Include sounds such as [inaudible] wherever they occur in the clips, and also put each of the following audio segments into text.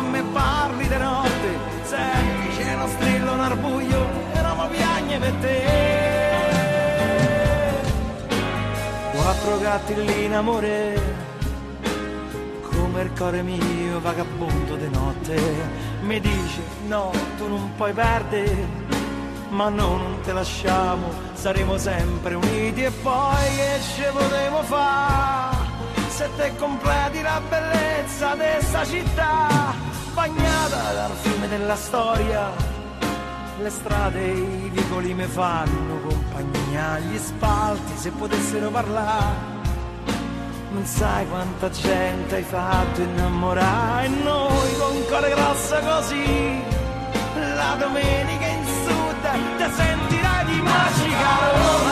me parli di notte, senti c'è strillo, un arbuglio, e Roma piagne per te. Quattro gatti lì in amore, come il cuore mio vagabondo di notte, mi dice no, tu non puoi perdere. Ma no, non te lasciamo, saremo sempre uniti e poi che ci potremo fare? Se te completi la bellezza di questa città, bagnata dal fiume della storia, le strade e i vicoli mi fanno compagnia, gli spalti se potessero parlare. Non sai quanta gente hai fatto innamorare e noi con cuore grosso così, la domenica in sud ti sentirai di magica Roma.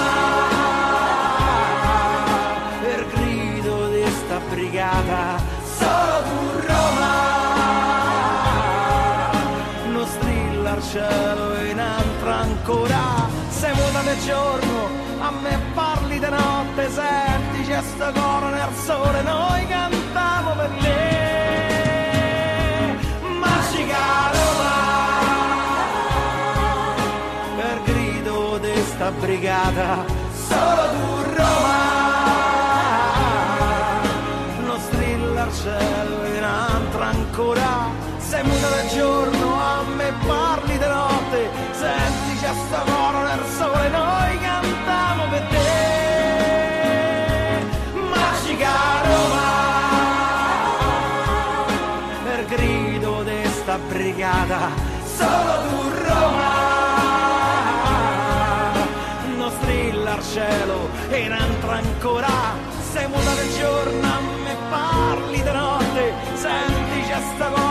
Solo tu Roma. Non strilla al cielo in altra ancora, sei muta del giorno, a me parli di notte, senti c'è sto coro nel sole, noi cantiamo per te. Magica Roma, per grido di sta brigata, solo tu del giorno a me parli di notte, senti c'è sta coro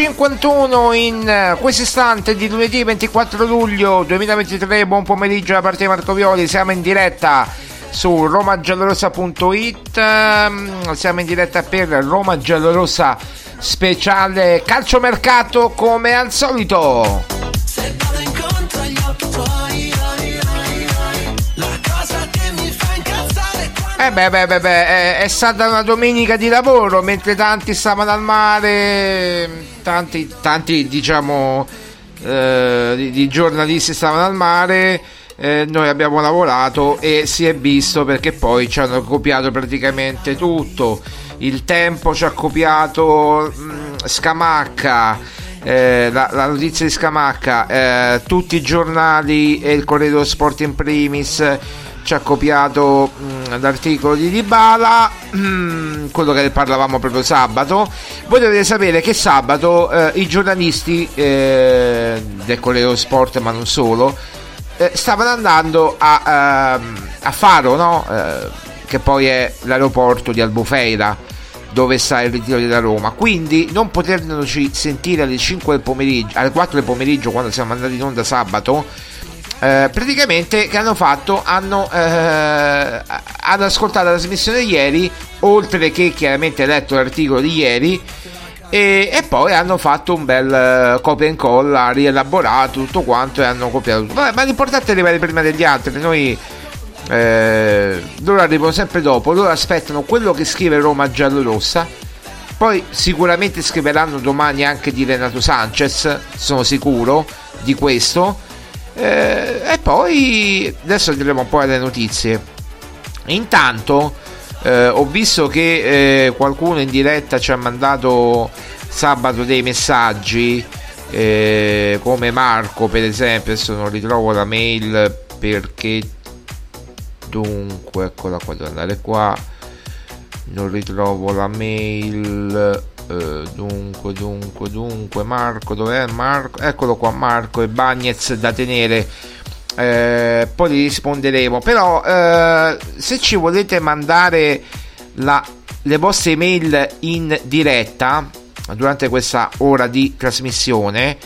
51 in eh, questo istante di lunedì 24 luglio 2023. Buon pomeriggio da parte di Marco Violi. Siamo in diretta su romagiallorossa.it. ehm, Siamo in diretta per Roma Giallorossa speciale calciomercato come al solito. Se vado incontro agli occhi tuoi ai, ai, ai, La cosa che mi fa incazzare quando Eh beh, beh, beh, beh, è, è stata una domenica di lavoro mentre tanti stavano al mare, tanti, tanti diciamo, eh, di, di giornalisti stavano al mare. eh, noi abbiamo lavorato e si è visto perché poi ci hanno copiato praticamente tutto. Il tempo ci ha copiato mm, Scamacca, eh, la, la notizia di Scamacca, eh, tutti i giornali e il Corriere dello Sport in primis ci ha copiato mh, l'articolo di Dybala, mm, quello che parlavamo proprio sabato. Voi dovete sapere che sabato eh, i giornalisti eh, del Corriere Sport, ma non solo, eh, stavano andando a, ehm, a Faro, no? Eh, che poi è l'aeroporto di Albufeira dove sta il ritiro della Roma. Quindi non potendoci sentire alle 5 del pomeriggio, alle 4 del pomeriggio quando siamo andati in onda sabato, eh, praticamente che hanno fatto? Hanno, eh, hanno ascoltato la trasmissione ieri, oltre che chiaramente letto l'articolo di ieri. E, e poi hanno fatto un bel eh, copia e incolla, rielaborato tutto quanto e hanno copiato tutto. Vabbè, ma l'importante è arrivare prima degli altri. Noi eh, loro arrivano sempre dopo, loro aspettano quello che scrive Roma giallorossa. Poi sicuramente scriveranno domani anche di Renato Sanchez, sono sicuro di questo. Eh, e poi adesso andremo un po' alle notizie. Intanto eh, ho visto che eh, qualcuno in diretta ci ha mandato sabato dei messaggi, eh, come Marco per esempio, adesso non ritrovo la mail perché dunque eccola qua, devo andare qua, non ritrovo la mail. Eh, dunque, dunque, dunque, Marco, dov'è Marco? Eccolo qua, Marco e Bagnez da tenere. Eh, poi li risponderemo. Però, eh, se ci volete mandare la- le vostre email in diretta durante questa ora di trasmissione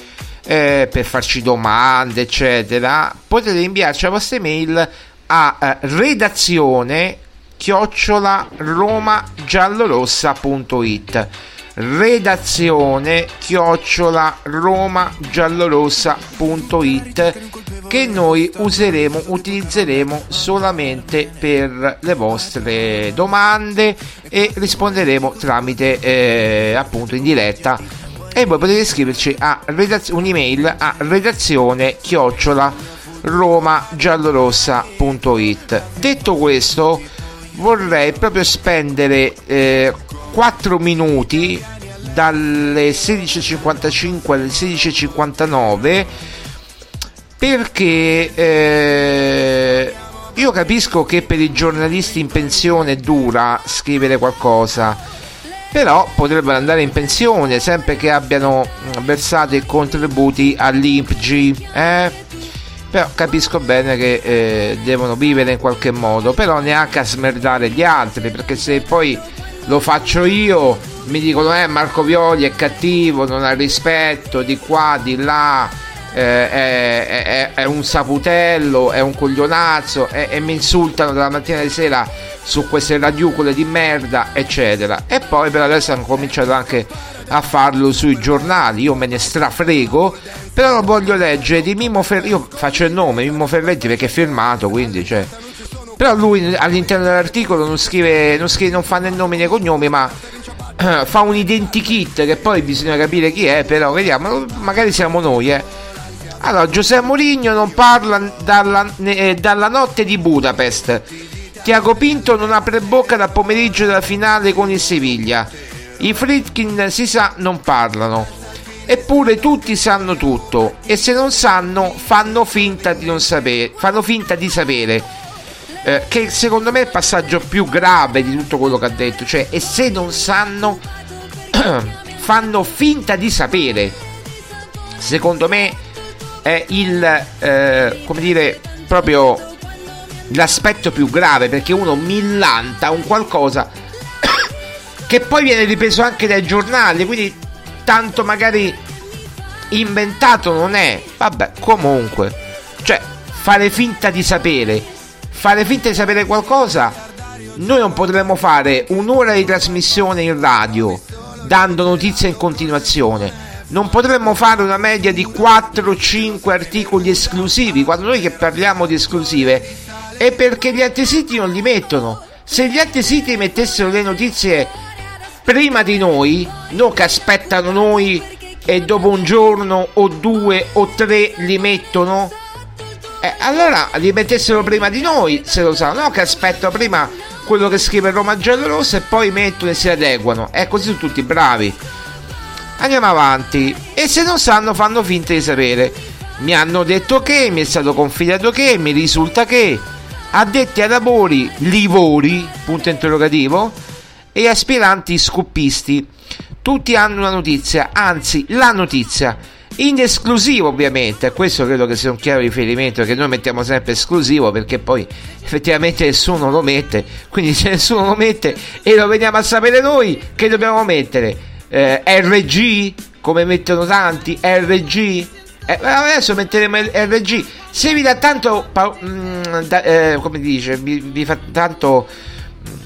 eh, per farci domande, eccetera, potete inviarci la vostra email a eh, redazione chiocciola romagiallorossa.it redazione chiocciola romagiallorossa.it che noi useremo utilizzeremo solamente per le vostre domande e risponderemo tramite eh, appunto in diretta. E voi potete scriverci a redaz- un'email a redazione chiocciola romagiallorossa.it detto questo vorrei proprio spendere eh, 4 minuti dalle 16.55 alle 16.59 perché eh, io capisco che per i giornalisti in pensione dura scrivere qualcosa però potrebbero andare in pensione sempre che abbiano versato i contributi all'INPG eh? però capisco bene che eh, devono vivere in qualche modo però neanche a smerdare gli altri perché se poi lo faccio io mi dicono eh Marco Violi è cattivo non ha rispetto di qua di là eh, è, è- è un saputello è un coglionazzo e, e mi insultano dalla mattina alla sera su queste radiucole di merda eccetera. E poi per adesso hanno cominciato anche a farlo sui giornali io me ne strafrego però voglio leggere di Mimmo Ferretti io faccio il nome Mimmo Ferretti perché è firmato quindi cioè però lui all'interno dell'articolo non scrive, non, scrive, non fa né nomi né cognomi, ma eh, fa un identikit che poi bisogna capire chi è, però vediamo, magari siamo noi, eh. Allora, Giuseppe Mourinho non parla dalla, eh, dalla notte di Budapest. Tiago Pinto non apre bocca dal pomeriggio della finale con il Siviglia. I Fritkin si sa non parlano. Eppure tutti sanno tutto e se non sanno fanno finta di non sapere, fanno finta di sapere. Eh, che secondo me è il passaggio più grave di tutto quello che ha detto, cioè e se non sanno [clears throat] fanno finta di sapere. Secondo me è il eh, come dire proprio l'aspetto più grave perché uno millanta un qualcosa [clears throat] che poi viene ripreso anche dai giornali, quindi tanto magari inventato non è. Vabbè, comunque. Cioè, fare finta di sapere, fare finta di sapere qualcosa, noi non potremmo fare un'ora di trasmissione in radio dando notizie in continuazione. Non potremmo fare una media di 4-5 articoli esclusivi quando noi che parliamo di esclusive è perché gli altri siti non li mettono. Se gli altri siti mettessero le notizie prima di noi, no che aspettano noi e dopo un giorno o due o tre li mettono, eh, allora li mettessero prima di noi se lo sanno, no che aspettano prima quello che scrive Roma Giallo Rosso e poi mettono e si adeguano. E così sono tutti bravi. Andiamo avanti. E se non sanno fanno finta di sapere. Mi hanno detto che, mi è stato confidato che, mi risulta che addetti ai lavori livori, punto interrogativo, e aspiranti scoppisti. Tutti hanno una notizia, anzi la notizia, in esclusivo ovviamente, questo credo che sia un chiaro riferimento che noi mettiamo sempre esclusivo perché poi effettivamente nessuno lo mette, quindi se nessuno lo mette e lo veniamo a sapere noi, che dobbiamo mettere? Eh, RG, come mettono tanti, RG, eh, adesso metteremo RG. Se vi dà tanto, mm, da, eh, come dice, vi, vi, fa tanto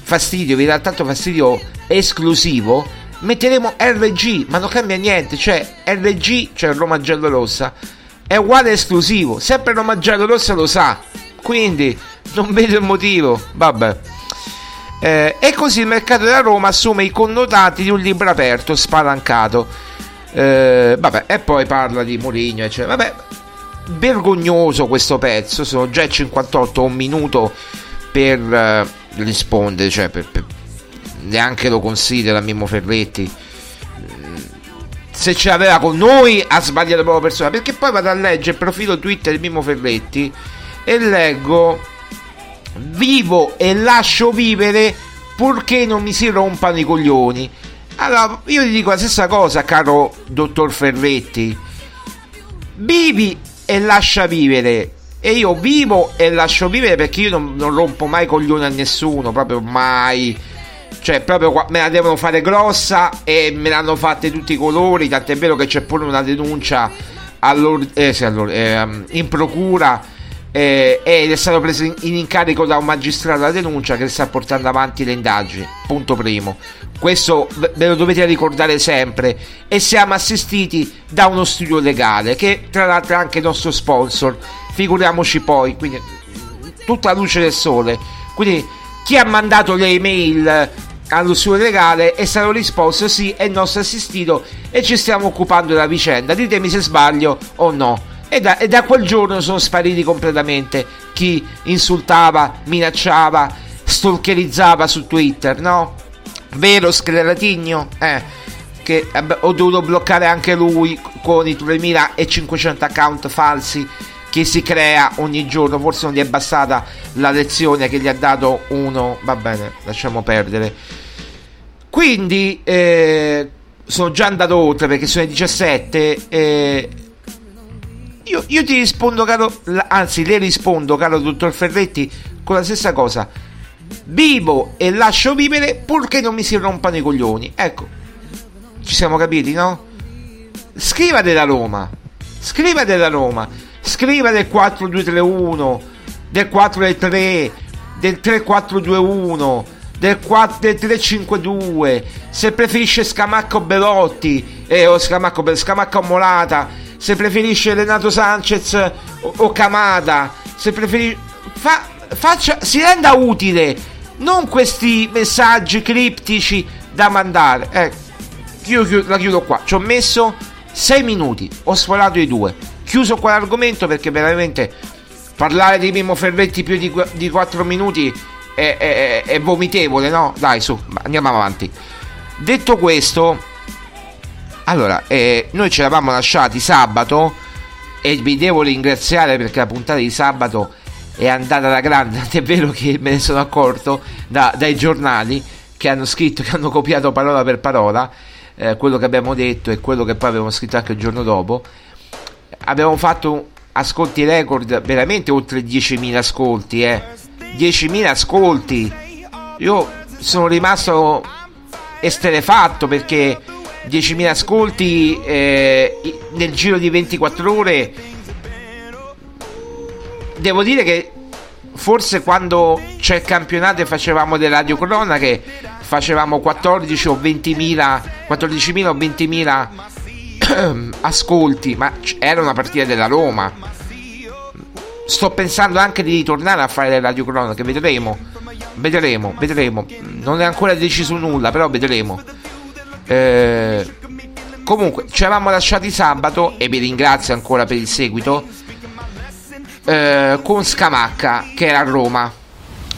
fastidio, vi dà tanto fastidio esclusivo, metteremo RG, ma non cambia niente. Cioè, RG, cioè Roma Giallo Rossa, è uguale esclusivo. Sempre Roma Giallo Rossa lo sa. Quindi non vedo il motivo. Vabbè. Eh, e così il mercato della Roma assume i connotati di un libro aperto, spalancato eh, vabbè, e poi parla di Mourinho, eccetera. Vabbè, vergognoso questo pezzo. Sono già 58, un minuto per uh, rispondere, cioè per, per, neanche lo considera Mimmo Ferretti. Se ce l'aveva con noi ha sbagliato proprio persona. Perché poi vado a leggere il profilo Twitter di Mimmo Ferretti e leggo vivo e lascio vivere purché non mi si rompano i coglioni. Allora, io ti dico la stessa cosa, caro dottor Ferretti. Vivi e lascia vivere. E io vivo e lascio vivere perché io non, non rompo mai coglione a nessuno, proprio mai. Cioè, proprio me la devono fare grossa e me l'hanno fatte tutti i colori. Tant'è vero che c'è pure una denuncia eh, sì, eh, in procura eh, ed è stato preso in, in, incarico da un magistrato la denuncia che sta portando avanti le indagini. Punto primo. Questo ve lo dovete ricordare sempre. E siamo assistiti da uno studio legale che tra l'altro è anche nostro sponsor. Figuriamoci poi, quindi tutta la luce del sole. Quindi chi ha mandato le email allo studio legale è stato risposto sì, è il nostro assistito e ci stiamo occupando della vicenda. Ditemi se sbaglio o no. E da, e da quel giorno sono spariti completamente chi insultava, minacciava, stalkerizzava su Twitter, no? Vero Scleratigno? Eh, che ho dovuto bloccare anche lui con i 3500 account falsi che si crea ogni giorno. Forse non gli è bastata la lezione che gli ha dato uno. Va bene, lasciamo perdere. Quindi eh, sono già andato oltre perché sono le 17. Eh, io, io, ti rispondo, caro, anzi, le rispondo, caro dottor Ferretti, con la stessa cosa. Vivo e lascio vivere purché non mi si rompano i coglioni. Ecco, ci siamo capiti, no? Scriva della Roma, scriva della Roma, scriva del 4231, del 4-3, del 3421, del, 4, del 352, se preferisce Scamacco Belotti, eh, o Scamacco, Scamacco Molata. Se preferisce Renato Sanchez o, o Kamada, se preferisce... Fa, faccia, si renda utile, non questi messaggi criptici da mandare. Eh, io la chiudo qua, ci ho messo 6 minuti, ho sforato i due. Chiuso qua l'argomento perché veramente parlare di Mimmo Ferretti più di, di 4 minuti è, è, è vomitevole, no? Dai, su, andiamo avanti. Detto questo, allora, eh, noi ci eravamo lasciati sabato e vi devo ringraziare perché la puntata di sabato è andata alla grande, [laughs] tant'è vero che me ne sono accorto da, dai giornali che hanno scritto, che hanno copiato parola per parola eh, quello che abbiamo detto e quello che poi abbiamo scritto anche il giorno dopo. Abbiamo fatto ascolti record, veramente oltre 10.000 ascolti, eh. 10.000 ascolti. Io sono rimasto esterefatto perché 10.000 ascolti eh, nel giro di 24 ore. Devo dire che forse quando c'è il campionato e facevamo delle radiocronache facevamo 14 o 20.000 14.000 o 20.000 [clears throat] ascolti, ma era una partita della Roma. Sto pensando anche di ritornare a fare le radiocronache, vedremo. Vedremo, vedremo. Non è ancora deciso nulla, però vedremo. Eh, comunque, ci eravamo lasciati sabato e vi ringrazio ancora per il seguito. Eh, con Scamacca che era a Roma.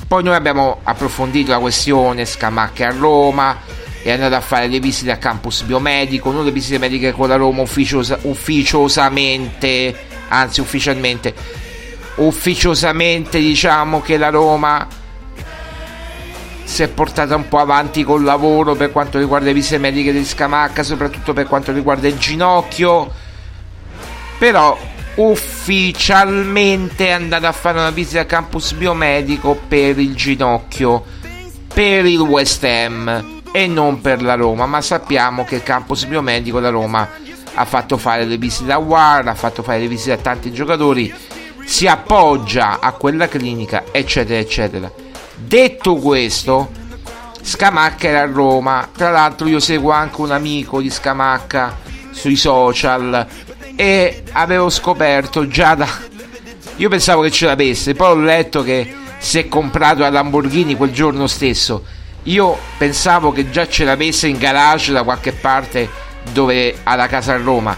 Poi noi abbiamo approfondito la questione Scamacca a Roma. È andato a fare le visite al campus biomedico, non le visite mediche con la Roma ufficiosa, ufficiosamente, anzi ufficialmente, ufficiosamente diciamo che la Roma si è portata un po' avanti col lavoro per quanto riguarda le visite mediche di Scamacca, soprattutto per quanto riguarda il ginocchio. Però ufficialmente è andata a fare una visita al campus biomedico per il ginocchio, per il West Ham e non per la Roma, ma sappiamo che il campus biomedico la Roma ha fatto fare le visite a War, ha fatto fare le visite a tanti giocatori, si appoggia a quella clinica, eccetera, eccetera. Detto questo, Scamacca era a Roma. Tra l'altro, io seguo anche un amico di Scamacca sui social e avevo scoperto già da. [laughs] Io pensavo che ce l'avesse, poi ho letto che si è comprato la Lamborghini quel giorno stesso. Io pensavo che già ce l'avesse in garage da qualche parte dove alla casa a Roma.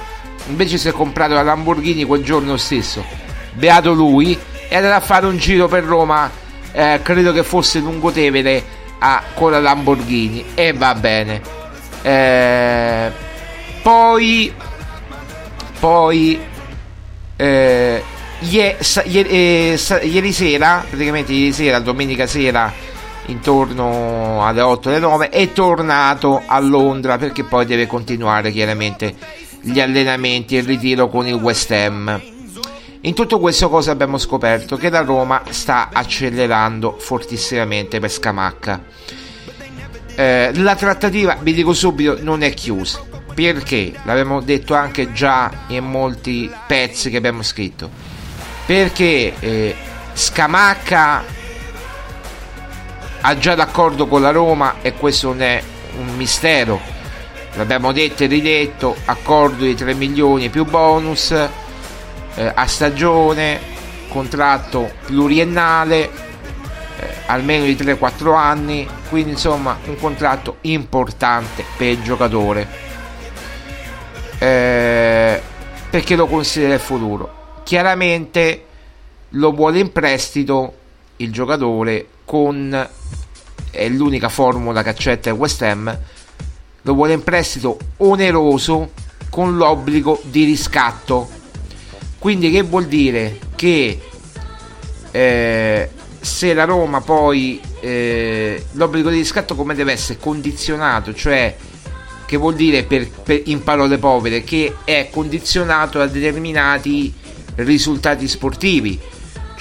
Invece si è comprato la Lamborghini quel giorno stesso. Beato lui e andrà a fare un giro per Roma eh, credo che fosse Lungotevere a, con la Lamborghini e va bene eh, poi poi eh, ieri, ieri, ieri, sera praticamente ieri sera domenica sera intorno alle 8 alle 9 è tornato a Londra perché poi deve continuare chiaramente gli allenamenti e il ritiro con il West Ham in tutto questo cosa abbiamo scoperto? Che la Roma sta accelerando fortissimamente per Scamacca. Eh, la trattativa, vi dico subito, non è chiusa. Perché? L'abbiamo detto anche già in molti pezzi che abbiamo scritto. Perché eh, Scamacca ha già d'accordo con la Roma e questo non è un mistero. L'abbiamo detto e ridetto, accordo di 3 milioni più bonus eh, a stagione, contratto pluriennale, eh, almeno di 3-4 anni, quindi insomma un contratto importante per il giocatore. Eh, perché lo considera il futuro. Chiaramente lo vuole in prestito il giocatore con è l'unica formula che accetta il West Ham lo vuole in prestito oneroso con l'obbligo di riscatto. Quindi che vuol dire? Che eh, se la Roma poi eh, l'obbligo di riscatto come deve essere condizionato, cioè che vuol dire per, per, in parole povere? Che è condizionato a determinati risultati sportivi,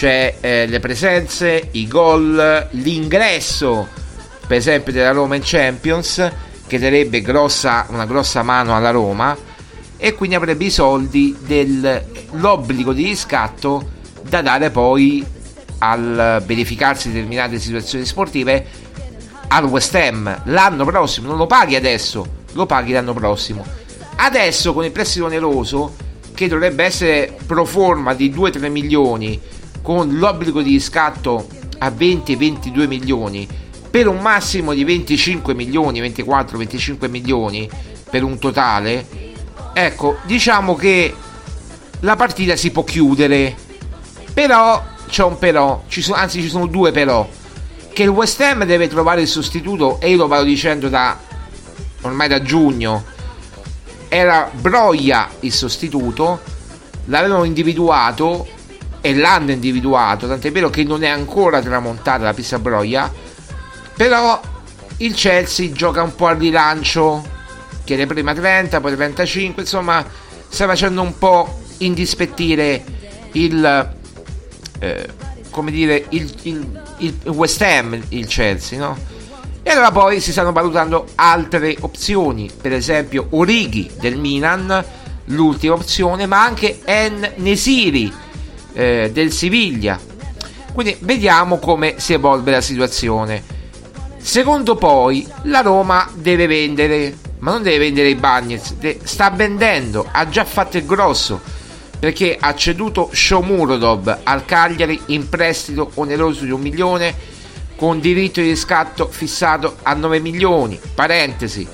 cioè eh, le presenze, i gol, l'ingresso per esempio della Roma in Champions che darebbe grossa, una grossa mano alla Roma e quindi avrebbe i soldi dell'obbligo di riscatto da dare poi al verificarsi determinate situazioni sportive al West Ham l'anno prossimo, non lo paghi adesso, lo paghi l'anno prossimo. Adesso con il prestito oneroso che dovrebbe essere pro forma di 2-3 milioni con l'obbligo di riscatto a 20-22 milioni per un massimo di 25 milioni, 24-25 milioni per un totale Ecco, diciamo che la partita si può chiudere, però c'è un però, ci sono, anzi ci sono due però, che il West Ham deve trovare il sostituto e io lo vado dicendo da ormai da giugno. Era Broia il sostituto, l'avevano individuato e l'hanno individuato, tant'è vero che non è ancora tramontata la pista Broia, però il Chelsea gioca un po' al rilancio chiede prima 30, poi 35, insomma sta facendo un po' indispettire il, eh, dire, il, il, il, West Ham, il Chelsea, no? E allora poi si stanno valutando altre opzioni, per esempio Orighi del Milan, l'ultima opzione, ma anche En Nesiri eh, del Siviglia. Quindi vediamo come si evolve la situazione. Secondo poi, la Roma deve vendere, ma non deve vendere i Bagnets, sta vendendo, ha già fatto il grosso perché ha ceduto Shomurodov al Cagliari in prestito oneroso di un milione con diritto di riscatto fissato a 9 milioni. Parentesi,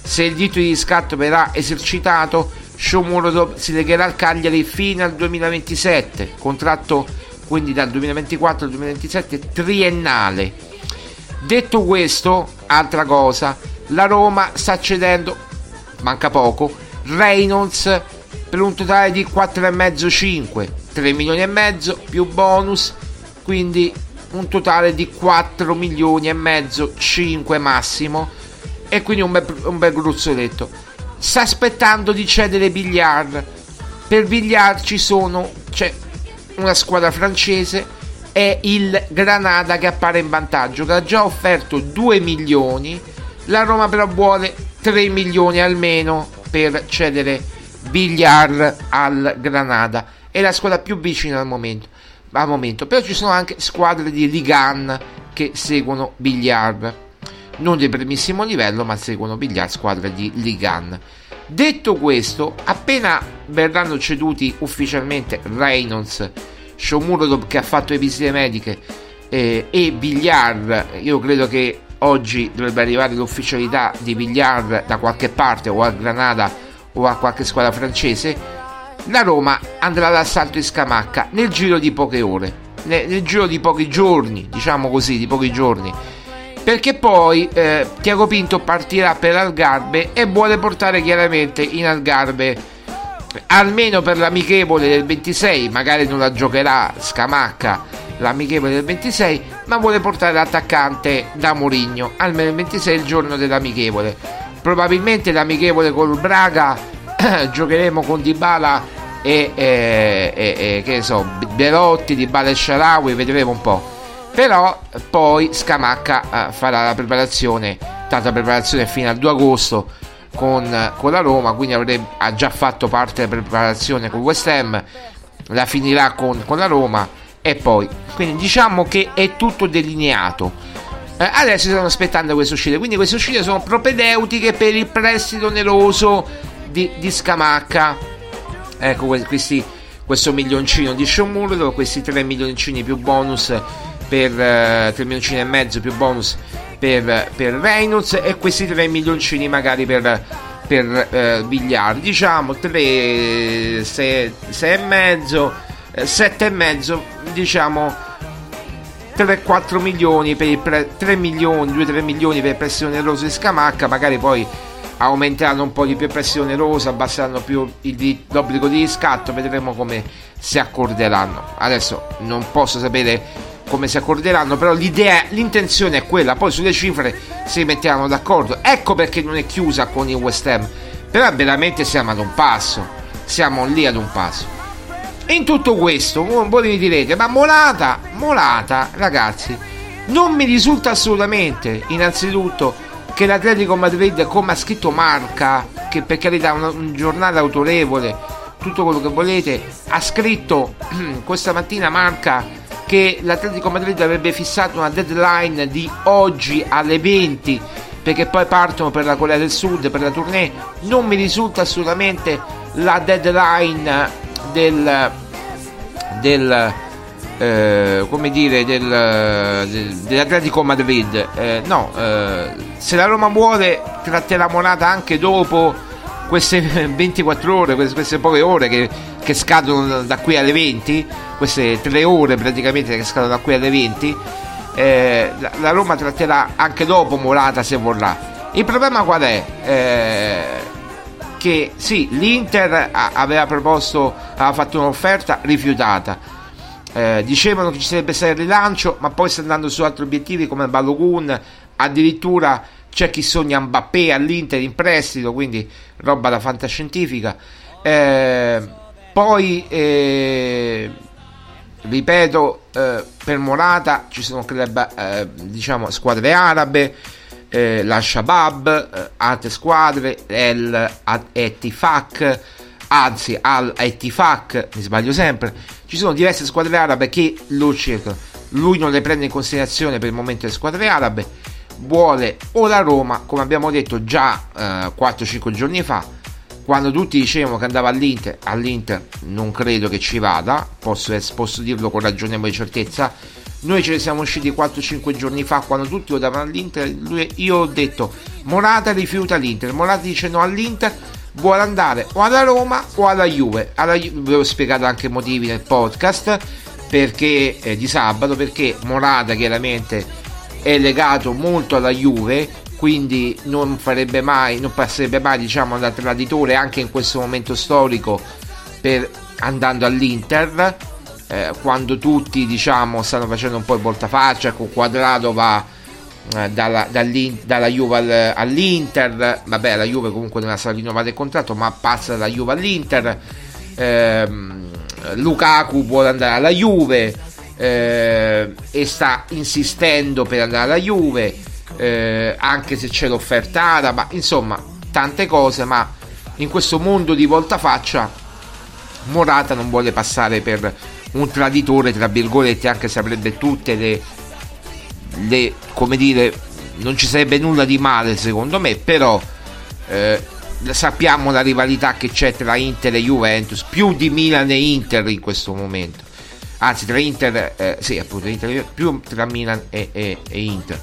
se il diritto di riscatto verrà esercitato, Shomurodov si legherà al Cagliari fino al 2027, contratto quindi dal 2024 al 2027 triennale. Detto questo, altra cosa, la Roma sta cedendo, manca poco, Reynolds per un totale di 4,5-5, 3 milioni e mezzo più bonus, quindi un totale di 4 milioni e mezzo, 5 massimo, e quindi un bel, un bel gruzzoletto. Sta aspettando di cedere Bigliard. Per Bigliard ci sono, c'è una squadra francese e il Granada che appare in vantaggio, che ha già offerto 2 milioni, la Roma però vuole 3 milioni almeno per cedere Bigliar al Granada è la squadra più vicina al momento, al momento. però ci sono anche squadre di Ligan che seguono Bigliar non di primissimo livello ma seguono Bigliar squadre di Ligan detto questo appena verranno ceduti ufficialmente Reynolds Shomurodov che ha fatto le visite mediche eh, e Bigliar io credo che oggi dovrebbe arrivare l'ufficialità di Bigliar da qualche parte o a Granada o a qualche squadra francese, la Roma andrà all'assalto di Scamacca nel giro di poche ore, nel, nel giro di pochi giorni, diciamo così, di pochi giorni. Perché poi eh, Tiago Pinto partirà per Algarve e vuole portare chiaramente in Algarve. Almeno per l'amichevole del 26, magari non la giocherà Scamacca l'amichevole del 26, ma vuole portare l'attaccante da Mourinho. Almeno il 26 il giorno dell'amichevole. Probabilmente l'amichevole col Braga [clears throat] giocheremo con Dybala e, e, e, e che so Belotti, Dybala e Sharawi vedremo un po' però poi Scamacca eh, farà la preparazione tanta preparazione fino al 2 agosto con, con la Roma quindi avrebbe, ha già fatto parte della preparazione con West Ham la finirà con, con la Roma e poi quindi diciamo che è tutto delineato eh, adesso stanno aspettando queste uscite, quindi queste uscite sono propedeutiche per il prestito oneroso di, di Scamacca. Ecco questi, questo milioncino di Shomurlo, questi 3 milioncini più bonus per eh, 3 milioncini e mezzo più bonus per, per Reynolds e questi 3 milioncini magari per, per eh, Bigliardi diciamo 3 6, 6 e mezzo 7 eh, e mezzo diciamo 3-4 milioni per il pre- 3 milioni 2-3 milioni per pressione rosa e Scamacca magari poi aumenteranno un po' di più pressione rosa abbasseranno più il, l'obbligo di riscatto vedremo come si accorderanno. Adesso non posso sapere come si accorderanno però l'idea l'intenzione è quella. Poi sulle cifre si metteranno d'accordo ecco perché non è chiusa con il West Ham. Però veramente siamo ad un passo siamo lì ad un passo. In tutto questo, voi mi direte, ma Molata, Molata, ragazzi, non mi risulta assolutamente, innanzitutto, che l'Atletico Madrid, come ha scritto Marca, che per carità è un, giornale autorevole, tutto quello che volete, ha scritto [clears throat] questa mattina Marca che l'Atletico Madrid avrebbe fissato una deadline di oggi alle 20 perché poi partono per la Corea del Sud per la tournée. Non mi risulta assolutamente la deadline del, del eh, come dire del, del, dell'Atletico Madrid. Eh, no eh, se la Roma vuole tratterà Morata anche dopo queste [laughs] 24 ore queste, queste poche ore che, che, scadono da qui alle 20 queste 3 ore praticamente che scadono da qui alle 20 eh, la, la, Roma tratterà anche dopo Morata se vorrà il problema qual è? Eh, che sì, l'Inter aveva proposto, aveva fatto un'offerta rifiutata. Eh, dicevano che ci sarebbe stato il rilancio, ma poi sta andando su altri obiettivi come Balogun, addirittura c'è chi sogna Mbappé all'Inter in prestito, quindi roba da fantascientifica. Eh, poi, eh, ripeto, eh, per Morata ci sono club, eh, diciamo, squadre arabe eh, la Shabab, eh, altre squadre, El Etifak, anzi Al Etifak, mi sbaglio sempre, ci sono diverse squadre arabe che lo cercano, lui non le prende in considerazione per il momento le squadre arabe, vuole o la Roma, come abbiamo detto già eh, 4-5 giorni fa, quando tutti dicevano che andava all'Inter, all'Inter non credo che ci vada, posso, posso dirlo con ragionevole certezza, noi ce ne siamo usciti 4-5 giorni fa quando tutti lo davano all'Inter. Lui, io ho detto Morata rifiuta l'Inter. Morata dice no all'Inter. Vuole andare o alla Roma o alla Juve. Alla vi ho spiegato anche i motivi nel podcast perché, eh, di sabato. Perché Morata chiaramente è legato molto alla Juve. Quindi non farebbe mai, non passerebbe mai, diciamo, da traditore anche in questo momento storico per andando all'Inter eh, quando tutti diciamo stanno facendo un po' il voltafaccia con Quadrato va eh, dalla, dalla, Juve al, all'Inter vabbè la Juve comunque non ha stato rinnovato il contratto ma passa dalla Juve all'Inter eh, Lukaku vuole andare alla Juve eh, e sta insistendo per andare alla Juve eh, anche se c'è l'offerta ma insomma tante cose ma in questo mondo di voltafaccia Morata non vuole passare per un traditore, tra virgolette, anche se avrebbe tutte le, le come dire, non ci sarebbe nulla di male secondo me, però eh, sappiamo la rivalità che c'è tra Inter e Juventus, più di Milan e Inter in questo momento. Anzi, tra Inter, eh, sì, appunto, Inter, più tra Milan e, e, e Inter.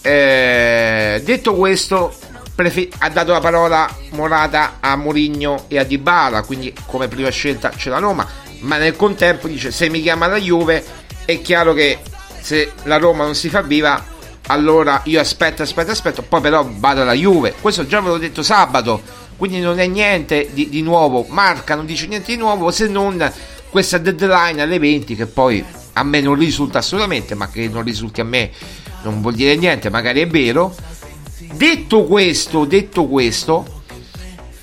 Eh, detto questo, prefer- ha dato la parola Morata a Mourinho e a Dybala, quindi come prima scelta c'è la Roma ma nel contempo dice se mi chiama la Juve è chiaro che se la Roma non si fa viva allora io aspetto, aspetto, aspetto, poi però vado alla Juve. Questo già ve l'ho detto sabato, quindi non è niente di, di, nuovo. Marca non dice niente di nuovo se non questa deadline alle 20 che poi a me non risulta assolutamente, ma che non risulti a me non vuol dire niente, magari è vero. Detto questo, detto questo,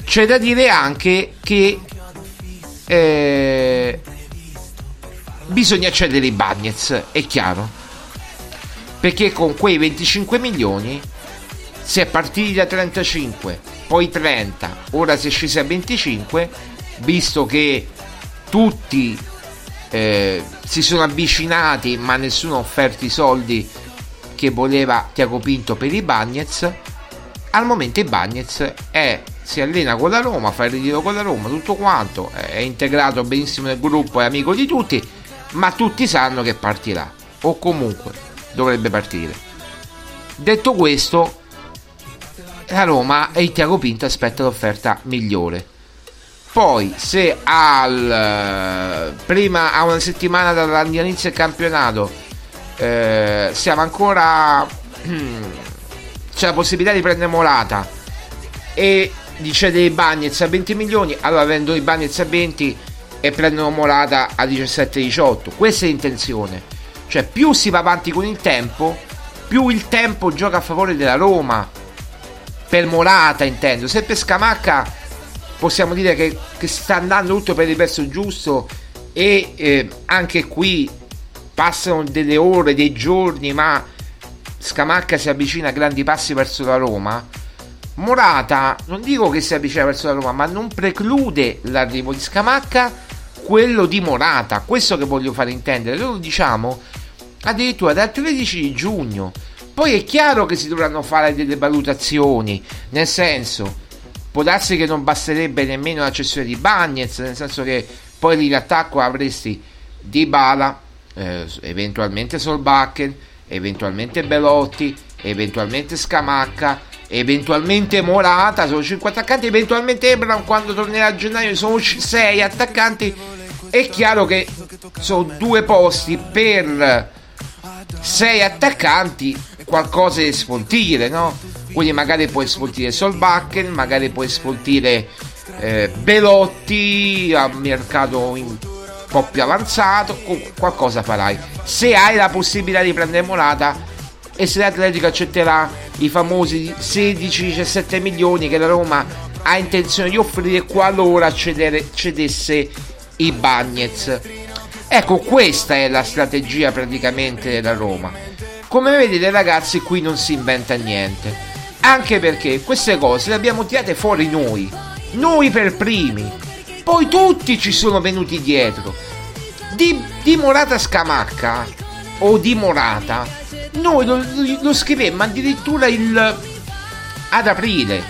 c'è da dire anche che eh, bisogna cedere i Bagnets, è chiaro. Perché con quei 25 milioni si è partiti da 35, poi 30, ora si è scesi a 25, visto che tutti eh, si sono avvicinati ma nessuno ha offerto i soldi che voleva Tiago Pinto per i Bagnets, al momento i Bagnets è si allena con la Roma, fa il ritiro con la Roma, tutto quanto, è integrato benissimo nel gruppo, è amico di tutti, ma tutti sanno che partirà, o comunque dovrebbe partire. Detto questo, la Roma e il Tiago Pinto aspetta l'offerta migliore. Poi, se al, prima a una settimana dall'inizio del campionato eh, siamo ancora [clears throat] c'è la possibilità di prendere Molata e di cedere i Bagnets a 20 milioni, allora vendono i Bagnets a 20 e prendono Molata a 17-18. Questa è l'intenzione. Cioè, più si va avanti con il tempo, più il tempo gioca a favore della Roma. Per Molata, intendo. Se per Scamacca possiamo dire che, che sta andando tutto per il verso giusto e eh, anche qui passano delle ore, dei giorni, ma Scamacca si avvicina a grandi passi verso la Roma Morata, non dico che si avvicina verso la Roma, ma non preclude l'arrivo di Scamacca quello di Morata. Questo che voglio fare intendere. Lo diciamo addirittura dal 13 di giugno. Poi è chiaro che si dovranno fare delle valutazioni, nel senso, può darsi che non basterebbe nemmeno la cessione di Bagnets, nel senso che poi in attacco avresti Dybala, eh, eventualmente Solbakken, eventualmente Belotti, eventualmente Scamacca, eventualmente Morata, sono 5 attaccanti, eventualmente Ebram quando tornerà a gennaio sono 6 attaccanti. È chiaro che sono due posti per 6 attaccanti, qualcosa di sfoltire, no? Quindi magari puoi sfoltire Solbakken, magari puoi sfoltire eh, Belotti a mercato un po' più avanzato, qualcosa farai. Se hai la possibilità di prendere Morata e se l'Atletico accetterà i famosi 16-17 milioni che la Roma ha intenzione di offrire qualora cedere, cedesse i Bagnets. Ecco, questa è la strategia praticamente della Roma. come vedete ragazzi qui non si inventa niente. Anche perché queste cose le abbiamo tirate fuori noi. Noi per primi. Poi tutti ci sono venuti dietro. Di, di Morata Scamacca o di Morata, noi lo, lo scrivemmo addirittura il, ad aprile.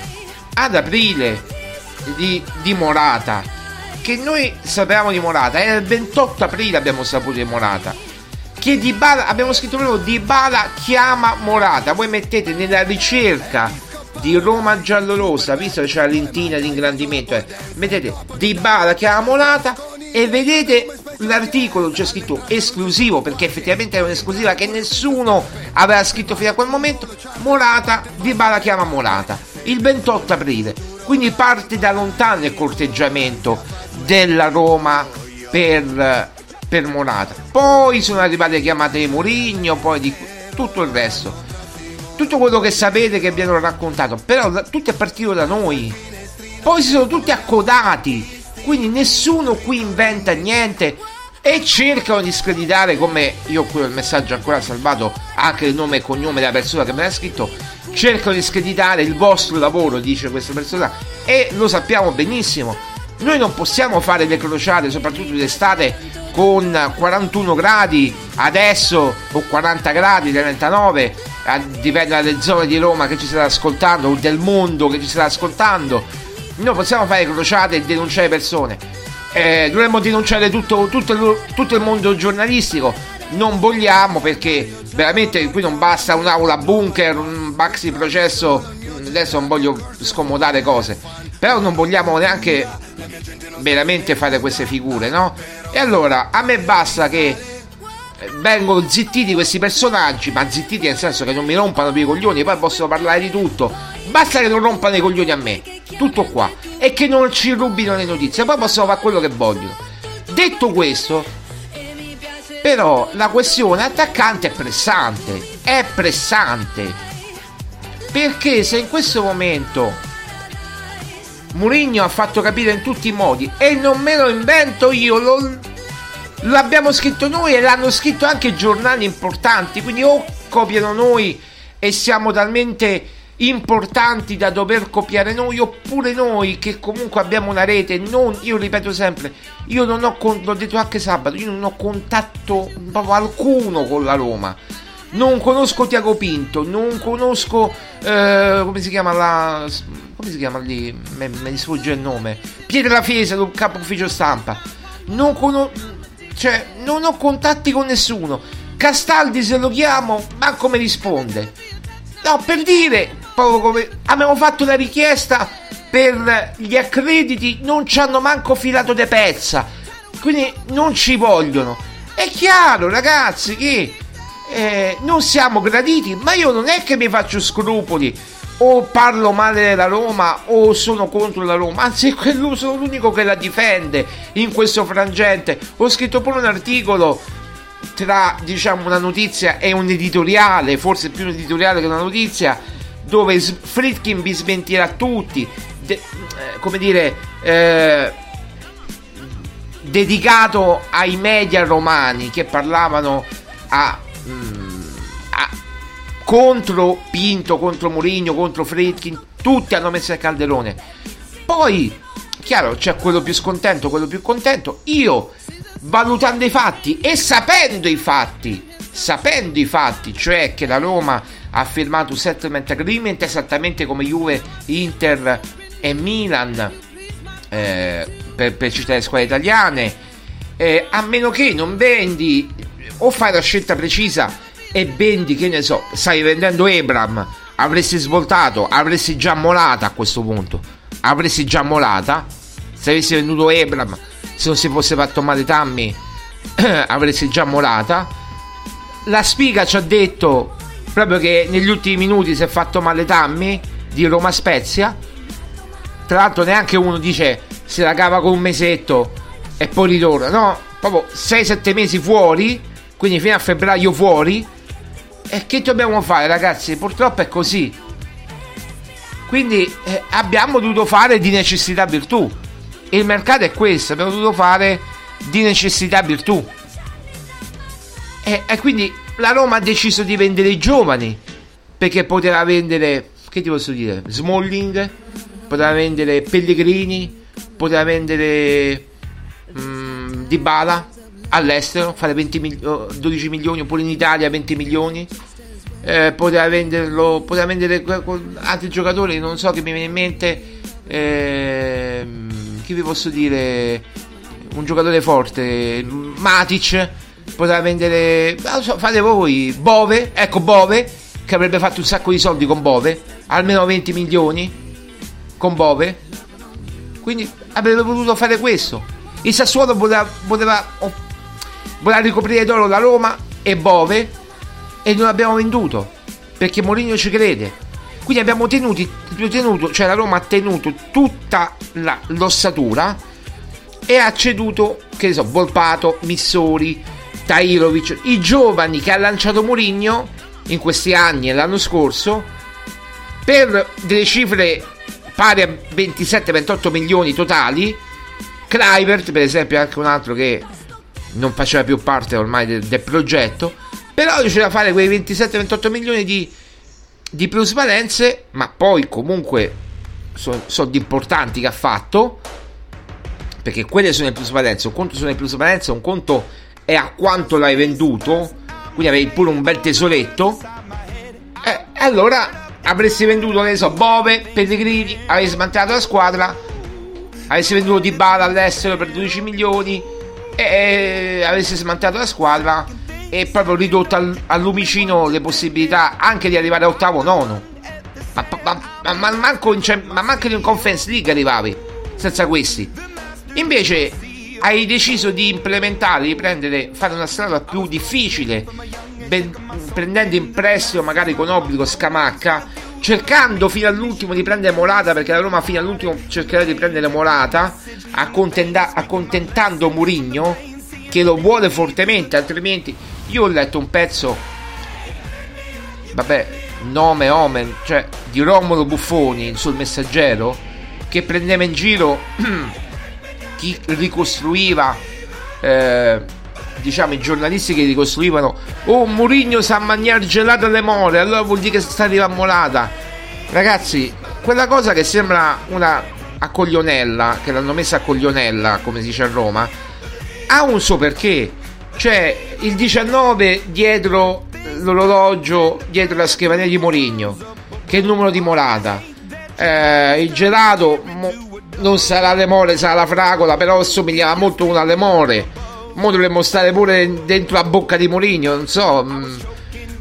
Ad aprile di, di Morata. Che noi sapevamo di Morata. Era il 28 aprile abbiamo saputo di Morata che Di Bala, abbiamo scritto proprio Di Bala chiama Morata, voi mettete nella ricerca di Roma giallorosa, visto che c'è la lentina di ingrandimento, eh, mettete Di Bala chiama Morata e vedete l'articolo c'è scritto esclusivo perché effettivamente era un'esclusiva che nessuno aveva scritto fino a quel momento. Morata, Di Bala chiama Morata il 28 aprile. Quindi parte da lontano il corteggiamento della Roma per per Morata. Poi sono arrivate chiamate di Mourinho, poi di tutto il resto. Tutto quello che sapete che vi hanno raccontato, però tutto è partito da noi. Poi si sono tutti accodati, quindi nessuno qui inventa niente e cercano di screditare come io qui ho il messaggio ancora salvato anche il nome e cognome della persona che me l'ha scritto cercano di screditare il vostro lavoro dice questa persona e lo sappiamo benissimo noi non possiamo fare le crociate soprattutto d'estate con 41 gradi adesso o 40 gradi 39 dipende dalle zone di Roma che ci state ascoltando o del mondo che ci state ascoltando. Noi possiamo fare crociate e denunciare persone. Eh, dovremmo denunciare tutto, tutto, il, tutto il mondo giornalistico. Non vogliamo perché veramente qui non basta un'aula bunker un maxi processo. Adesso non voglio scomodare cose però non vogliamo neanche veramente fare queste figure no? E allora a me basta che vengono zittiti questi personaggi, ma zittiti nel senso che non mi rompano più i coglioni, poi possono parlare di tutto. Basta che non rompano i coglioni a me, tutto qua, e che non ci rubino le notizie, poi possono fare quello che vogliono. Detto questo, però la questione attaccante è pressante, è pressante. Perché se in questo momento Mourinho ha fatto capire in tutti i modi e non me lo invento io, lo, l'abbiamo scritto noi e l'hanno scritto anche giornali importanti, quindi o copiano noi e siamo talmente importanti da dover copiare noi oppure noi che comunque abbiamo una rete non, io ripeto sempre io non ho l'ho detto anche sabato io non ho contatto proprio alcuno con la Roma. Non conosco Tiago Pinto non conosco eh, come si chiama la come si chiama lì? Me, mi sfugge il nome. Pietra Fiesa, capo ufficio stampa. Non, cono- cioè, non ho contatti con nessuno. Castaldi se lo chiamo, ma come risponde? No, per dire, proprio come abbiamo fatto la richiesta per gli accrediti, non ci hanno manco filato de pezza. Quindi non ci vogliono. È chiaro, ragazzi, che eh, non siamo graditi, ma io non è che mi faccio scrupoli o parlo male della Roma o sono contro la Roma, anzi [laughs] sono l'unico che la difende in questo frangente. Ho scritto pure un articolo tra diciamo una notizia e un editoriale, forse più un editoriale che una notizia, dove Fritkin vi smentirà tutti, de- eh, come dire, eh, dedicato ai media romani che parlavano a... Mm, contro Pinto, contro Mourinho, contro Fritkin, tutti hanno messo il calderone. Poi, chiaro, c'è quello più scontento, quello più contento. Io, valutando i fatti e sapendo i fatti, sapendo i fatti, cioè che la Roma ha firmato un settlement agreement esattamente come Juve, Inter e Milan eh, per, per citare le squadre italiane, eh, a meno che non vendi o fai la scelta precisa e vendi, che ne so, stai vendendo Ebram, avresti svoltato, avresti già molata a questo punto. Avresti già molata. Se avessi venduto Ebram, se non si fosse fatto male Tammy, [clears throat] avresti già molata. La spiga ci ha detto proprio che negli ultimi minuti si è fatto male Tammy di Roma Spezia. Tra l'altro neanche uno dice se la cava con un mesetto e poi ritorna. No, proprio 6-7 mesi fuori, quindi fino a febbraio fuori e che dobbiamo fare, ragazzi? Purtroppo è così. Quindi eh, abbiamo dovuto fare di necessità virtù. Il mercato è questo, abbiamo dovuto fare di necessità virtù. E, e quindi la Roma ha deciso di vendere i giovani perché poteva vendere, che ti posso dire, Smalling, poteva vendere Pellegrini, poteva vendere mm, Dybala all'estero, fare 20 mil- 12 milioni oppure in Italia 20 milioni. Eh, poteva venderlo, poteva vendere altri giocatori, non so che mi viene in mente. Eh, chi vi posso dire? Un giocatore forte, Matic poteva vendere, so, fate voi, Bove, ecco Bove, che avrebbe fatto un sacco di soldi con Bove, almeno 20 milioni con Bove, quindi avrebbe potuto fare questo. Il Sassuolo poteva, poteva, voleva ricoprire d'oro la Roma e Bove e non abbiamo venduto perché Mourinho ci crede. Quindi abbiamo tenuti, tenuto, cioè la Roma ha tenuto tutta la, l'ossatura e ha ceduto, che ne so, Volpato, Missori, Tairovic, i giovani che ha lanciato Mourinho in questi anni e l'anno scorso per delle cifre pari a 27-28 milioni totali. Kluivert, per esempio, è anche un altro che non faceva più parte ormai del, del progetto, però riusciva a fare quei 27-28 milioni di, di plusvalenze, ma poi comunque soldi importanti che ha fatto, perché quelle sono le plusvalenze, un conto sono le plusvalenze, un conto e a quanto l'hai venduto, quindi avevi pure un bel tesoretto, e allora avresti venduto, ne so, Bove, Pellegrini, avresti smantellato la squadra, avresti venduto Di Bala all'estero per 12 milioni e avresti smantellato la squadra e proprio ridotto al, al lumicino le possibilità anche di arrivare a ottavo nono. Ma, ma, ma, ma, manco in, ma manco in Conference League arrivavi senza questi. Invece hai deciso di implementare, di prendere, fare una strada più difficile, ben, prendendo in prestito magari con obbligo Scamacca, cercando fino all'ultimo di prendere Morata, perché la Roma fino all'ultimo cercherà di prendere Morata, accontenta, accontentando Murigno, che lo vuole fortemente, altrimenti io ho letto un pezzo, vabbè, nome omen, cioè di Romolo Buffoni sul messaggero, che prendeva in giro [clears throat] chi ricostruiva eh, diciamo i giornalisti che ricostruivano oh Murigno sa mangiare gelato alle more allora vuol dire che sta arrivando molata. Ragazzi quella cosa che sembra una accoglionella che l'hanno messa a coglionella come si dice a Roma ha un suo perché. Cioè il 19 dietro l'orologio dietro la scrivania di Mourinho che è il numero di Morata. Eh, il gelato mo- non sarà l'emore, sarà la fragola, però assomigliava molto a una lemore. Mo dovremmo stare pure dentro la bocca di Moligno, non so. Mm,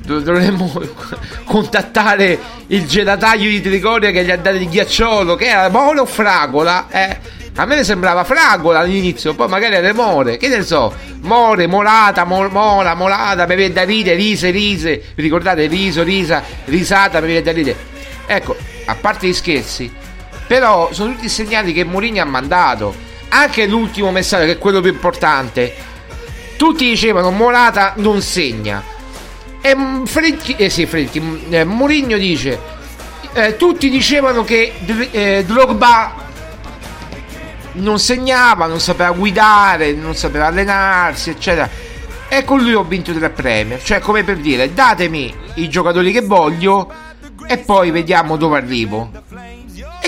dovremmo [laughs] contattare il gelataio di Trigoria che gli ha dato il ghiacciolo, che era more o fragola, eh. A me sembrava fragola all'inizio, poi magari era more, che ne so, more, morata, mor, mora, molata, mi viene da ridere, rise, rise, vi ricordate riso, risa, risata, mi viene da ridere. Ecco, a parte gli scherzi, però sono tutti segnali che Mourinho ha mandato. Anche l'ultimo messaggio, che è quello più importante. Tutti dicevano Morata non segna. E Frenchi, eh sì, Frenchi, eh, Mourinho dice eh, tutti dicevano che eh, Drogba non segnava, non sapeva guidare, non sapeva allenarsi, eccetera. E con lui ho vinto tre premi. Cioè, come per dire, datemi i giocatori che voglio e poi vediamo dove arrivo.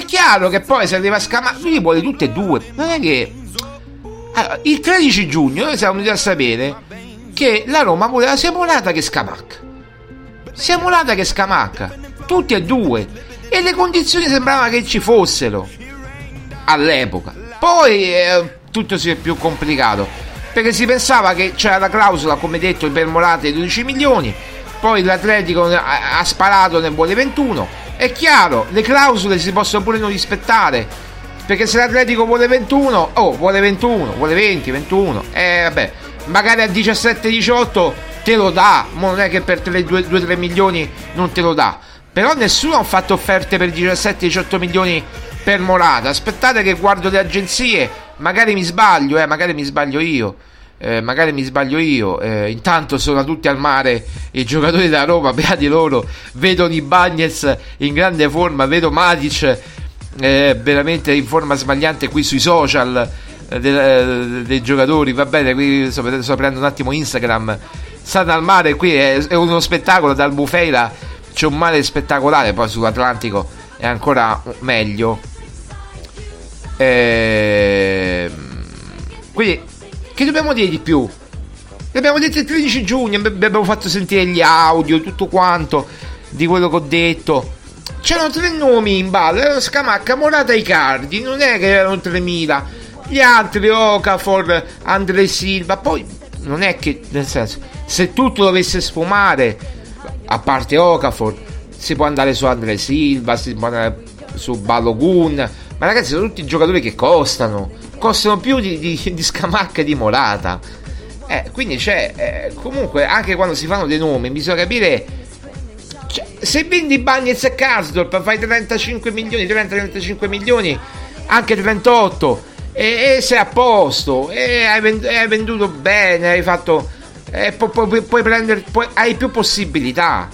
Chiaro che poi se arriva a scamare, lui vuole tutte e due. Non è che. Allora, il 13 giugno noi siamo venuti a sapere che la Roma voleva sia Morata che Scamacca. Sia Morata che Scamacca. Tutti e due. E le condizioni sembrava che ci fossero. All'epoca. Poi eh, tutto si è più complicato. Perché si pensava che c'era la clausola, come detto, per Morata di 12 milioni. Poi l'Atletico ha, sparato nel vuole 21 è chiaro, le clausole si possono pure non rispettare. Perché se l'Atletico vuole 21, oh, vuole 21, vuole 20, 21. Eh, vabbè, magari a 17-18 te lo dà. Ma non è che per 2-3 milioni non te lo dà. Però nessuno ha fatto offerte per 17-18 milioni per Morata. Aspettate che guardo le agenzie. Magari mi sbaglio, eh, magari mi sbaglio io eh, magari mi sbaglio io, eh, intanto sono tutti al mare i giocatori da Roma, [laughs] beati loro, vedo i Bagnets in grande forma, vedo Matic eh, veramente in forma sbagliante qui sui social eh, dei, eh, dei giocatori, va bene, qui sto, sto aprendo un attimo Instagram, stanno al mare qui è, è uno spettacolo dal Bufeira c'è un mare spettacolare poi sull'Atlantico è ancora meglio. Ehm, quindi che dobbiamo dire di più L'abbiamo detto il 13 giugno, abbiamo fatto sentire gli audio, tutto quanto di quello che ho detto. C'erano tre nomi in ballo, erano Scamacca, Morata e Icardi, non è che erano 3000. Gli altri, Okafor, Andre Silva, poi non è che, nel senso, se tutto dovesse sfumare, a parte Okafor, si può andare su Andre Silva, si può andare su Balogun, ma ragazzi sono tutti giocatori che costano, costano più di, di, di Scamacca e di Morata eh, quindi c'è, eh, comunque, anche quando si fanno dei nomi, bisogna capire. Cioè, se vendi Bagnets e Karsdorp fai 35 milioni, 30-35 milioni, anche 38, e, e sei a posto, e hai, vend- hai venduto bene, hai fatto. Pu- pu- puoi prendere, puoi, hai più possibilità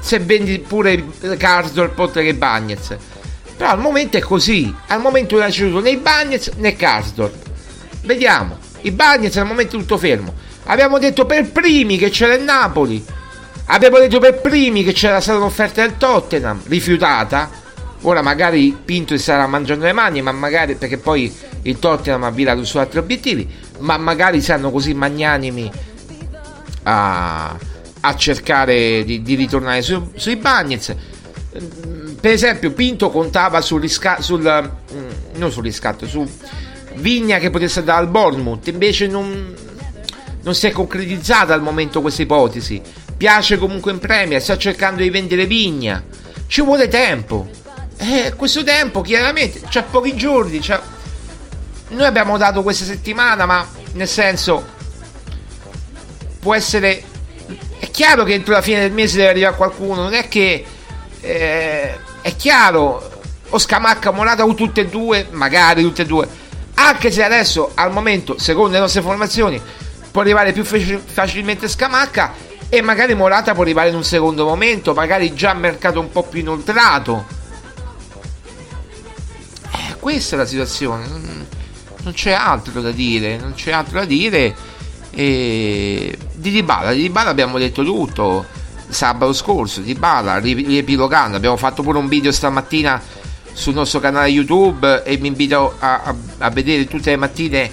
se vendi pure Karsdorp oltre che Bagnets. Però al momento è così, al momento non ha ceduto né Bagnets né Karsdorp. Vediamo. I Bagnets al momento tutto fermo. Abbiamo detto per primi che c'era il Napoli. Abbiamo detto per primi che c'era stata un'offerta del Tottenham, rifiutata. Ora magari Pinto si starà mangiando le mani, ma magari perché poi il Tottenham ha virato su altri obiettivi, ma magari saranno così magnanimi a, a cercare di, di ritornare su, sui Bagnets. Per esempio, Pinto contava sul riscatto, sul, mm, non sul riscatto, su Vigna che potesse andare al Bournemouth, invece non, non si è concretizzata al momento questa ipotesi. Piace comunque in Premier, sta cercando di vendere Vigna. Ci vuole tempo. Eh, questo tempo chiaramente c'ha pochi giorni. C'ha... Noi abbiamo dato questa settimana, ma nel senso può essere. È chiaro che entro la fine del mese deve arrivare qualcuno. Non è che eh, è chiaro. O Scamacca Morata o tutte e due, magari tutte e due. Anche se adesso al momento secondo le nostre informazioni può arrivare più facilmente Scamacca e magari Morata può arrivare in un secondo momento magari già mercato un po' più inoltrato. Eh, questa è la situazione. Non c'è altro da dire non c'è altro da dire. E... di Dybala di Dybala abbiamo detto tutto sabato scorso Di Bala riepilogando abbiamo fatto pure un video stamattina sul nostro canale YouTube e mi invito a, a, a vedere tutte le mattine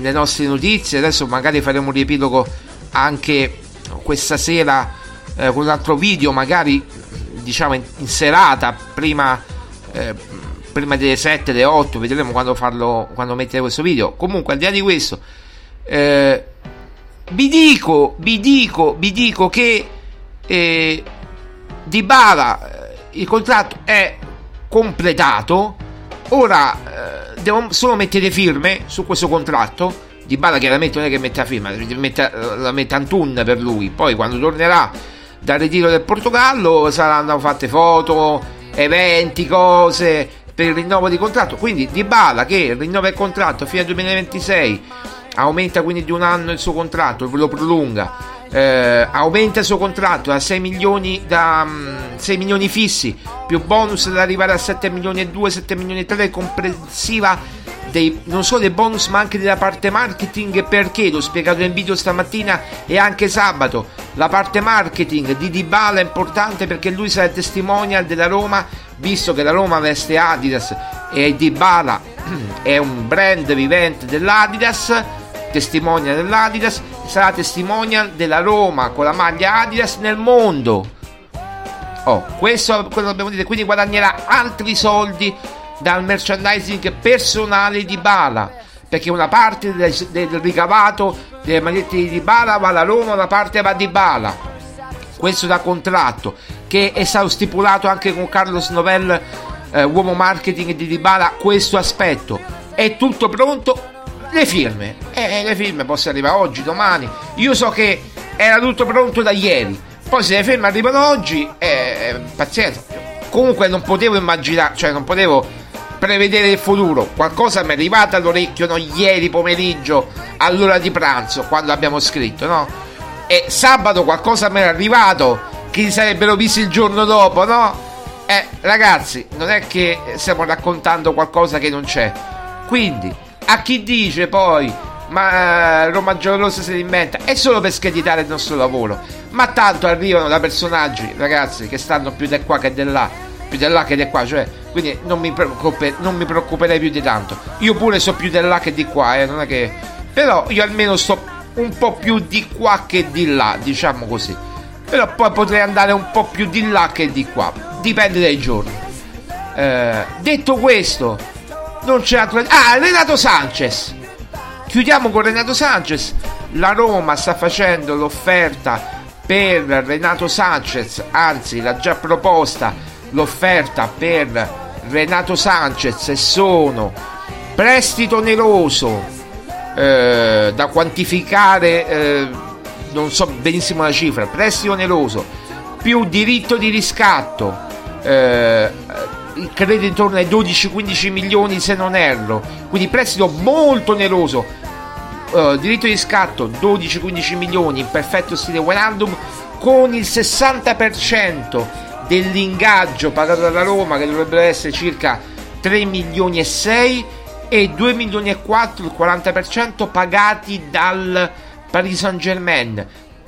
le nostre notizie. Adesso magari faremo un riepilogo anche questa sera eh, con un altro video, magari diciamo in, in serata, prima, eh, prima delle 7, delle 8, vedremo quando farlo, quando mettere questo video. Comunque, al di là di questo, eh, vi dico, vi dico, vi dico che eh, Di Bala eh, il contratto è completato. Ora eh, devo solo mettere firme su questo contratto. Di Bala chiaramente non è che mette la firma, mette, la mette Antun per lui. Poi quando tornerà dal ritiro del Portogallo saranno fatte foto, eventi, cose per il rinnovo di contratto. Quindi Di Bala che rinnova il contratto fino al 2026, aumenta quindi di un anno il suo contratto, lo prolunga eh, aumenta il suo contratto da 6 milioni, da, um, 6 milioni fissi più bonus da arrivare a 7 milioni e 2, 7 milioni e 3 comprensiva dei, non solo dei bonus ma anche della parte marketing. Perché? L'ho spiegato nel video stamattina e anche sabato. La parte marketing di Dybala è importante perché lui sarà il testimonial della Roma visto che la Roma veste Adidas e Dybala [clears throat] è un brand vivente dell'Adidas testimonial dell'Adidas sarà testimonial della Roma con la maglia Adidas nel mondo. Oh, questo che dobbiamo dire, quindi guadagnerà altri soldi dal merchandising personale di Bala, perché una parte del, del ricavato delle magliette di Bala va alla Roma, una parte va di Bala. Questo da contratto che è stato stipulato anche con Carlos Novell, eh, uomo marketing di Dybala, questo aspetto. È tutto pronto, le firme, eh, le firme possono arrivare oggi, domani. Io so che era tutto pronto da ieri. Poi se le firme arrivano oggi, eh, pazienza. Comunque non potevo immaginare, cioè non potevo prevedere il futuro. Qualcosa mi è arrivato all'orecchio no, ieri pomeriggio all'ora di pranzo, quando abbiamo scritto, no? E sabato qualcosa mi era arrivato che sarebbero visti il giorno dopo, no? Eh, ragazzi, non è che stiamo raccontando qualcosa che non c'è. Quindi, a chi dice poi ma eh, Roma Giallorossa se li inventa è solo per screditare il nostro lavoro. Ma tanto arrivano da personaggi ragazzi che stanno più di qua che di là più di là che di qua cioè quindi non mi, non mi preoccuperei più di tanto. Io pure so più di là che di qua eh, non è che però io almeno sto un po' più di qua che di là diciamo così. Però poi potrei andare un po' più di là che di qua dipende dai giorni. Eh, detto questo non c'è altro ah Renato Sanchez Chiudiamo con Renato Sanchez. La Roma sta facendo l'offerta per Renato Sanchez, anzi l'ha già proposta l'offerta per Renato Sanchez e sono prestito oneroso eh, da quantificare, eh, non so benissimo la cifra, prestito oneroso più diritto di riscatto. Eh, credo intorno ai 12-15 milioni se non erro. Quindi prestito molto oneroso. Uh, diritto di scatto 12-15 milioni in perfetto stile Wijnaldum con il 60% dell'ingaggio pagato dalla Roma che dovrebbe essere circa 3 milioni e 6 e 2 milioni e 4 il 40% pagati dal Paris Saint Germain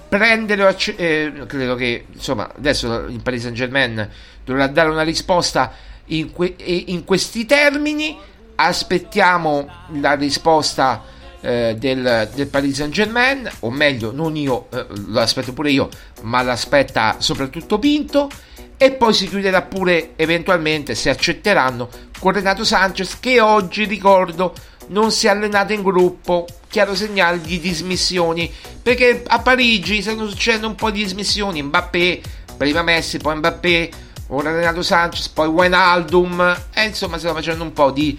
prendere eh, credo che insomma adesso il Paris Saint Germain dovrà dare una risposta in, que- in questi termini aspettiamo la risposta eh, del, del, Paris Saint Germain, o meglio, non io, eh, lo aspetto pure io, ma l'aspetta soprattutto Pinto. E poi si chiuderà pure eventualmente, se accetteranno, con Renato Sanchez, che oggi ricordo non si è allenato in gruppo. Chiaro segnale di dismissioni, perché a Parigi stanno succedendo un po' di dismissioni. Mbappé, prima Messi, poi Mbappé, ora Renato Sanchez, poi Wijnaldum. E insomma, stiamo facendo un po' di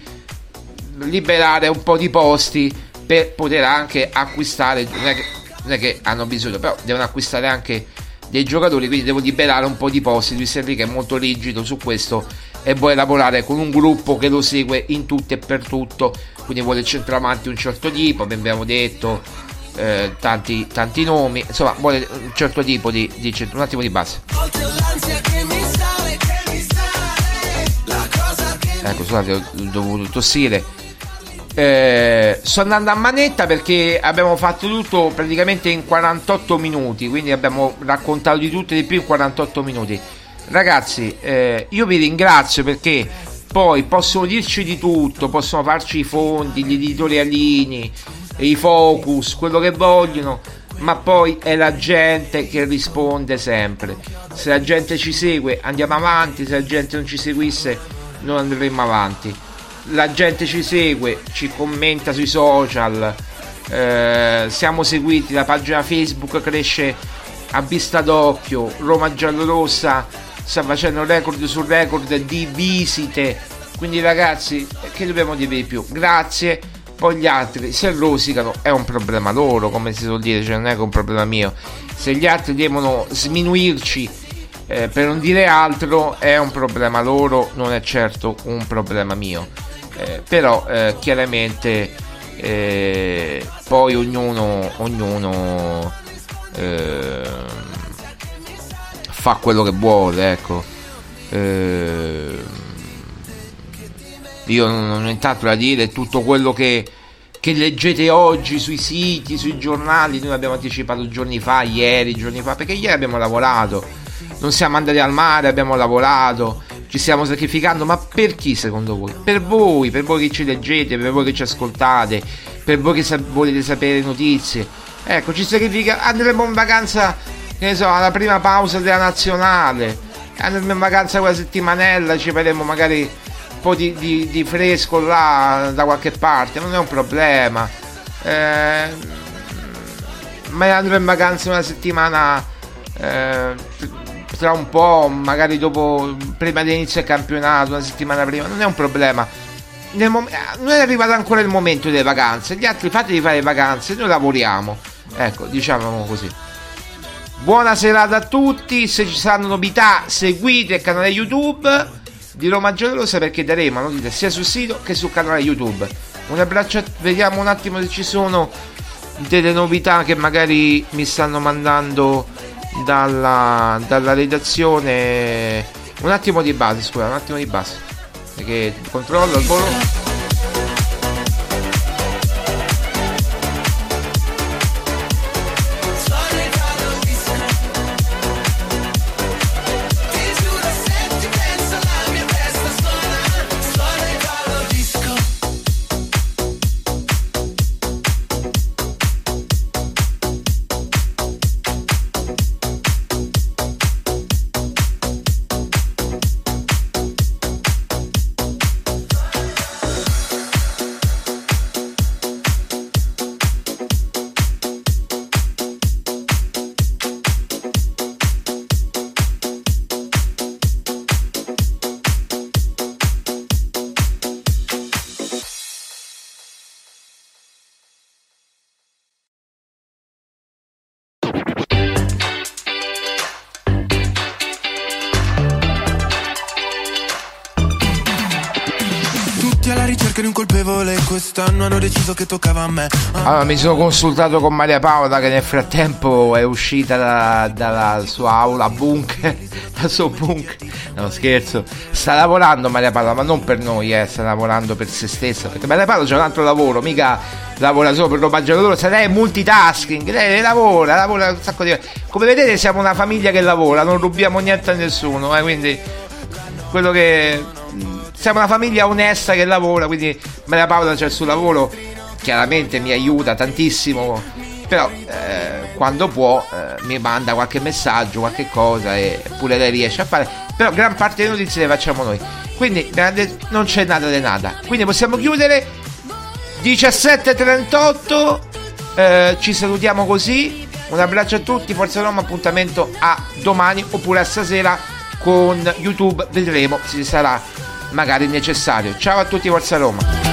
liberare un po' di posti per poter anche acquistare non è, che, non è che hanno bisogno però devono acquistare anche dei giocatori quindi devo liberare un po' di posti Luis Enrique è molto rigido su questo e vuole lavorare con un gruppo che lo segue in tutto e per tutto quindi vuole il centravanti un certo tipo abbiamo detto eh, tanti, tanti nomi insomma vuole un certo tipo di, di un attimo di base ecco scusate ho dovuto tossire eh, sto andando a manetta perché abbiamo fatto tutto praticamente in 48 minuti, quindi abbiamo raccontato di tutto e di più in 48 minuti. Ragazzi, eh, io vi ringrazio perché poi possono dirci di tutto, possono farci i fondi, gli editorialini, i focus, quello che vogliono, ma poi è la gente che risponde sempre. Se la gente ci segue andiamo avanti, se la gente non ci seguisse non andremo avanti. La gente ci segue, ci commenta sui social, eh, siamo seguiti, la pagina Facebook cresce a vista d'occhio, Roma Giallorossa sta facendo record su record di visite, quindi ragazzi che dobbiamo dire di più? Grazie, poi gli altri se rosicano è un problema loro, come si suol dire, cioè non è che un problema mio, se gli altri devono sminuirci eh, per non dire altro è un problema loro, non è certo un problema mio. Eh, però eh, chiaramente eh, poi ognuno, ognuno eh, fa quello che vuole ecco. Eh, io non ho nient'altro da dire tutto quello che, che leggete oggi sui siti, sui giornali, noi abbiamo anticipato giorni fa, ieri, giorni fa, perché ieri abbiamo lavorato, non siamo andati al mare, abbiamo lavorato, ci stiamo sacrificando, ma per chi secondo voi? Per voi, per voi che ci leggete, per voi che ci ascoltate, per voi che sa- volete sapere notizie. Ecco, ci sacrifica, andremo in vacanza, che ne so, alla prima pausa della nazionale, andremo in vacanza quella settimanella, ci faremo magari un po' di, di, di fresco là da qualche parte, non è un problema. Eh, ma andremo in vacanza una settimana eh, tra un po', magari dopo, prima dell'inizio del campionato, una settimana prima, non è un problema. Mom- non è arrivato ancora il momento delle vacanze, gli altri fate di fare le vacanze, noi lavoriamo. Ecco, diciamo così. Buona serata a tutti, se ci saranno novità seguite il canale YouTube di Roma Giallorosa perché daremo notizie sia sul sito che sul canale YouTube. Un abbraccio, vediamo un attimo se ci sono delle novità che magari mi stanno mandando dalla, dalla redazione un attimo di base scusa un attimo di base perché controllo il volo cercano un colpevole quest'anno hanno deciso che toccava a me. Allora, mi sono consultato con Maria Paola che nel frattempo è uscita da- dalla sua aula bunker, [laughs] dal suo bunker. No, scherzo. Sta lavorando Maria Paola, ma non per noi, eh, sta lavorando per se stessa. Perché Maria Paola c'è un altro lavoro, mica lavora solo per Roma Giallo se lei è multitasking, lei lavora, lavora un sacco di Come vedete siamo una famiglia che lavora, non rubiamo niente a nessuno, eh, quindi quello che siamo una famiglia onesta che lavora, quindi Maria Paola c'è il suo lavoro, chiaramente mi aiuta tantissimo, però eh, quando può eh, mi manda qualche messaggio, qualche cosa e pure lei riesce a fare, però gran parte delle notizie le facciamo noi. Quindi non c'è nada di nada. Quindi possiamo chiudere 17.38 eh, ci salutiamo così un abbraccio a tutti Forza Roma appuntamento a domani oppure a stasera con YouTube vedremo se sarà magari necessario. Ciao a tutti Forza Roma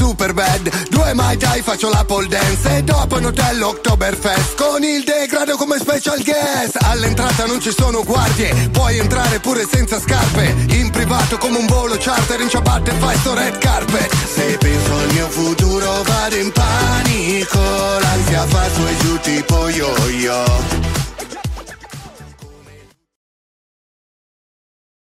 super bad Due mai dai faccio la pole dance. E dopo in hotel Oktoberfest Con il degrado come special guest. All'entrata non ci sono guardie Puoi entrare pure senza scarpe. In privato come un volo charter In ciabatte fai sto red carpet. Se penso al mio futuro vado in panico. L'ansia fa su e giù tipo yo-yo